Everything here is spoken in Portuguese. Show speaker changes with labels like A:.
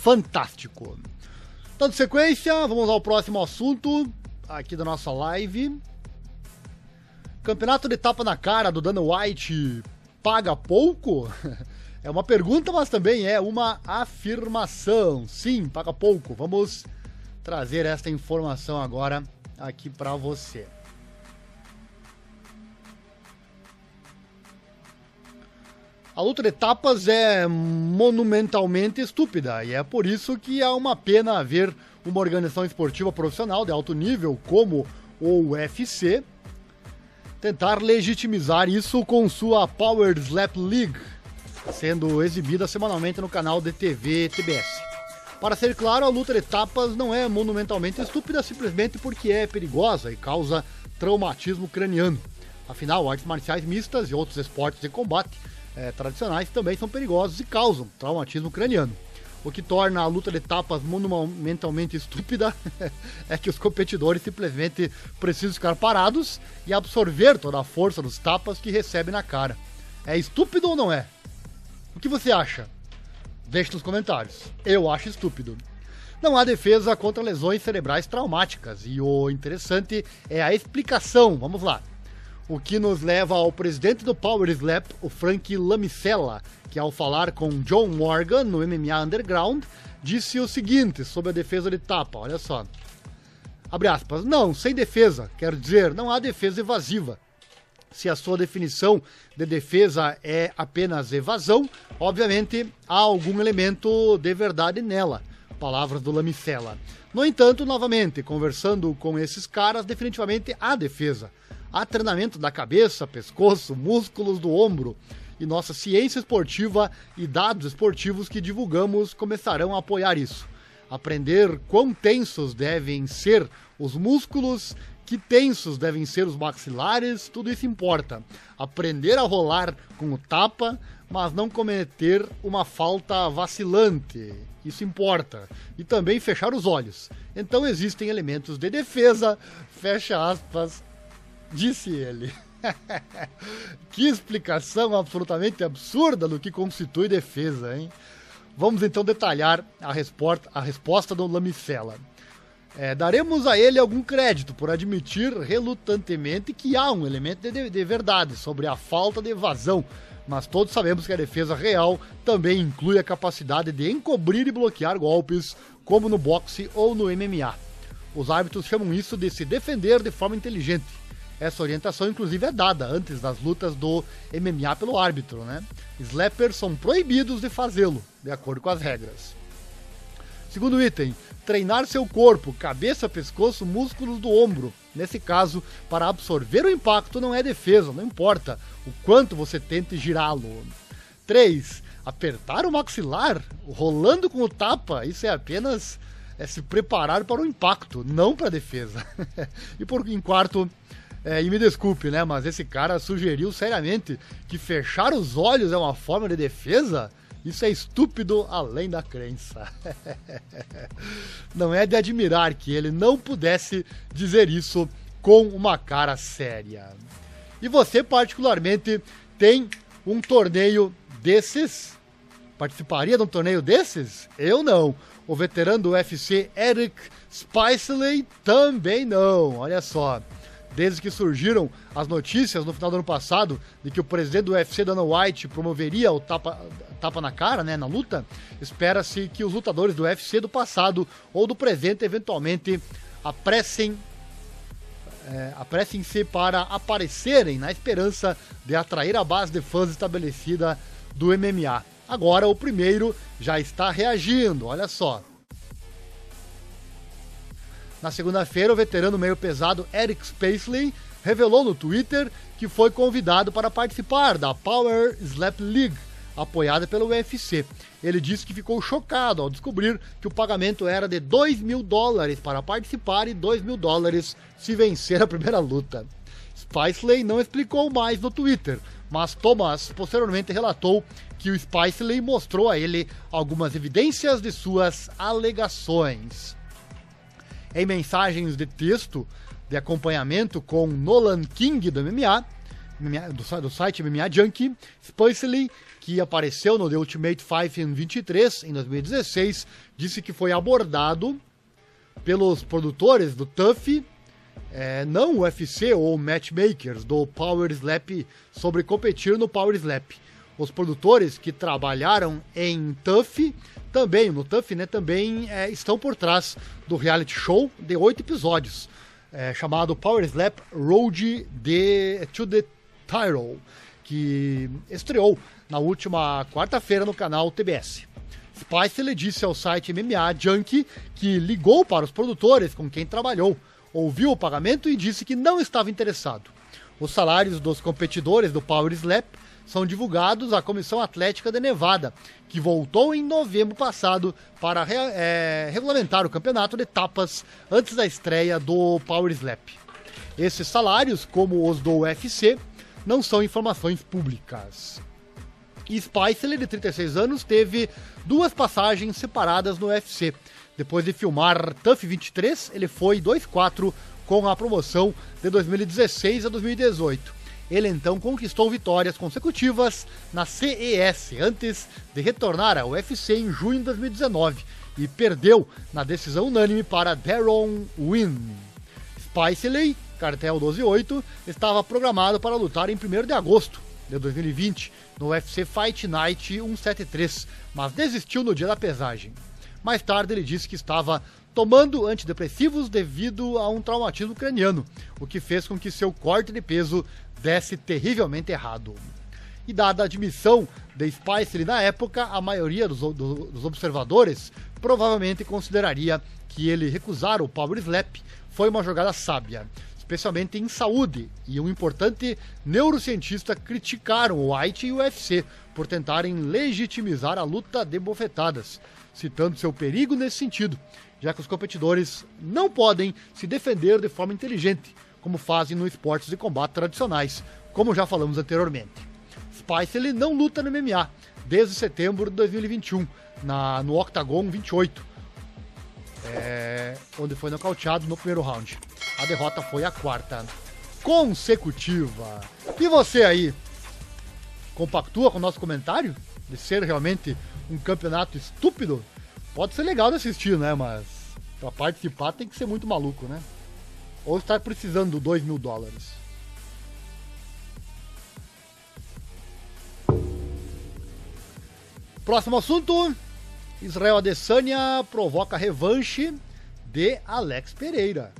A: fantástico. Dando sequência, vamos ao próximo assunto aqui da nossa live. Campeonato de tapa na cara do Dana White paga pouco? É uma pergunta, mas também é uma afirmação. Sim, paga pouco. Vamos trazer esta informação agora aqui para você. A luta de tapas é monumentalmente estúpida e é por isso que há uma pena ver uma organização esportiva profissional de alto nível como o UFC tentar legitimizar isso com sua Power Slap League, sendo exibida semanalmente no canal de TV TBS. Para ser claro, a luta de tapas não é monumentalmente estúpida simplesmente porque é perigosa e causa traumatismo craniano. Afinal, artes marciais mistas e outros esportes de combate é, tradicionais também são perigosos e causam traumatismo craniano. O que torna a luta de tapas monumentalmente estúpida é que os competidores simplesmente precisam ficar parados e absorver toda a força dos tapas que recebem na cara. É estúpido ou não é? O que você acha? Deixe nos comentários. Eu acho estúpido. Não há defesa contra lesões cerebrais traumáticas e o interessante é a explicação. Vamos lá. O que nos leva ao presidente do Power Slap, o Frank Lamicella, que ao falar com John Morgan no MMA Underground, disse o seguinte sobre a defesa de tapa, olha só. Abre aspas, não, sem defesa, quero dizer, não há defesa evasiva. Se a sua definição de defesa é apenas evasão, obviamente há algum elemento de verdade nela. Palavras do Lamicella. No entanto, novamente, conversando com esses caras, definitivamente há defesa. Há treinamento da cabeça, pescoço, músculos do ombro. E nossa ciência esportiva e dados esportivos que divulgamos começarão a apoiar isso. Aprender quão tensos devem ser os músculos, que tensos devem ser os maxilares, tudo isso importa. Aprender a rolar com o tapa, mas não cometer uma falta vacilante. Isso importa. E também fechar os olhos. Então existem elementos de defesa, fecha aspas, disse ele. que explicação absolutamente absurda do que constitui defesa, hein? Vamos então detalhar a, resposta, a resposta do Lamicela. É, daremos a ele algum crédito por admitir relutantemente que há um elemento de, de verdade sobre a falta de evasão, mas todos sabemos que a defesa real também inclui a capacidade de encobrir e bloquear golpes, como no boxe ou no MMA. Os árbitros chamam isso de se defender de forma inteligente. Essa orientação, inclusive, é dada antes das lutas do MMA pelo árbitro, né? Slappers são proibidos de fazê-lo, de acordo com as regras. Segundo item, treinar seu corpo, cabeça, pescoço, músculos do ombro. Nesse caso, para absorver o impacto não é defesa, não importa o quanto você tente girá-lo. 3. Apertar o maxilar, rolando com o tapa, isso é apenas é se preparar para o impacto, não para a defesa. e por em quarto, é, e me desculpe, né? Mas esse cara sugeriu seriamente que fechar os olhos é uma forma de defesa? Isso é estúpido além da crença. não é de admirar que ele não pudesse dizer isso com uma cara séria. E você, particularmente, tem um torneio desses? Participaria de um torneio desses? Eu não. O veterano do UFC Eric Spicely também não. Olha só desde que surgiram as notícias no final do ano passado de que o presidente do UFC, Dana White, promoveria o tapa, tapa na cara, né, na luta, espera-se que os lutadores do UFC do passado ou do presente eventualmente apressem é, apressem-se para aparecerem na esperança de atrair a base de fãs estabelecida do MMA. Agora o primeiro já está reagindo, olha só. Na segunda-feira, o veterano meio pesado Eric Spacely revelou no Twitter que foi convidado para participar da Power Slap League, apoiada pelo UFC. Ele disse que ficou chocado ao descobrir que o pagamento era de 2 mil dólares para participar e 2 mil dólares se vencer a primeira luta. Spicely não explicou mais no Twitter, mas Thomas posteriormente relatou que o Spicely mostrou a ele algumas evidências de suas alegações. Em mensagens de texto de acompanhamento com Nolan King do MMA, do, do site MMA Junkie, Spicely, que apareceu no The Ultimate Fight em 23, em 2016, disse que foi abordado pelos produtores do TUF, é, não UFC ou matchmakers do Power Slap sobre competir no Power Slap. Os produtores que trabalharam em TUF também, no TUF, né, também é, estão por trás do reality show de oito episódios, é, chamado Power Slap Road de, to the Tyrol, que estreou na última quarta-feira no canal TBS. Spicer disse ao site MMA Junkie que ligou para os produtores com quem trabalhou, ouviu o pagamento e disse que não estava interessado. Os salários dos competidores do Power Slap são divulgados à Comissão Atlética de Nevada, que voltou em novembro passado para é, regulamentar o campeonato de etapas antes da estreia do Power Slap. Esses salários, como os do UFC, não são informações públicas. E Spicer, de 36 anos, teve duas passagens separadas no UFC. Depois de filmar Tough 23, ele foi 2-4 com a promoção de 2016 a 2018. Ele então conquistou vitórias consecutivas na CES antes de retornar ao UFC em junho de 2019 e perdeu na decisão unânime para Daron Wynn. Spicely, cartel 12-8, estava programado para lutar em 1 de agosto de 2020 no UFC Fight Night 173, mas desistiu no dia da pesagem. Mais tarde ele disse que estava tomando antidepressivos devido a um traumatismo craniano, o que fez com que seu corte de peso desse terrivelmente errado. E dada a admissão de Spicer na época, a maioria dos, dos observadores provavelmente consideraria que ele recusar o Power Slap foi uma jogada sábia, especialmente em saúde, e um importante neurocientista criticaram o White e o UFC por tentarem legitimizar a luta de bofetadas, citando seu perigo nesse sentido, já que os competidores não podem se defender de forma inteligente, como fazem nos esportes de combate tradicionais, como já falamos anteriormente. Spice ele não luta no MMA desde setembro de 2021, na, no Octagon 28, é, onde foi nocauteado no primeiro round. A derrota foi a quarta consecutiva. E você aí, compactua com o nosso comentário de ser realmente um campeonato estúpido? Pode ser legal de assistir, né? Mas para participar tem que ser muito maluco, né? Ou estar precisando de 2 mil dólares. Próximo assunto. Israel Adesanya provoca revanche de Alex Pereira.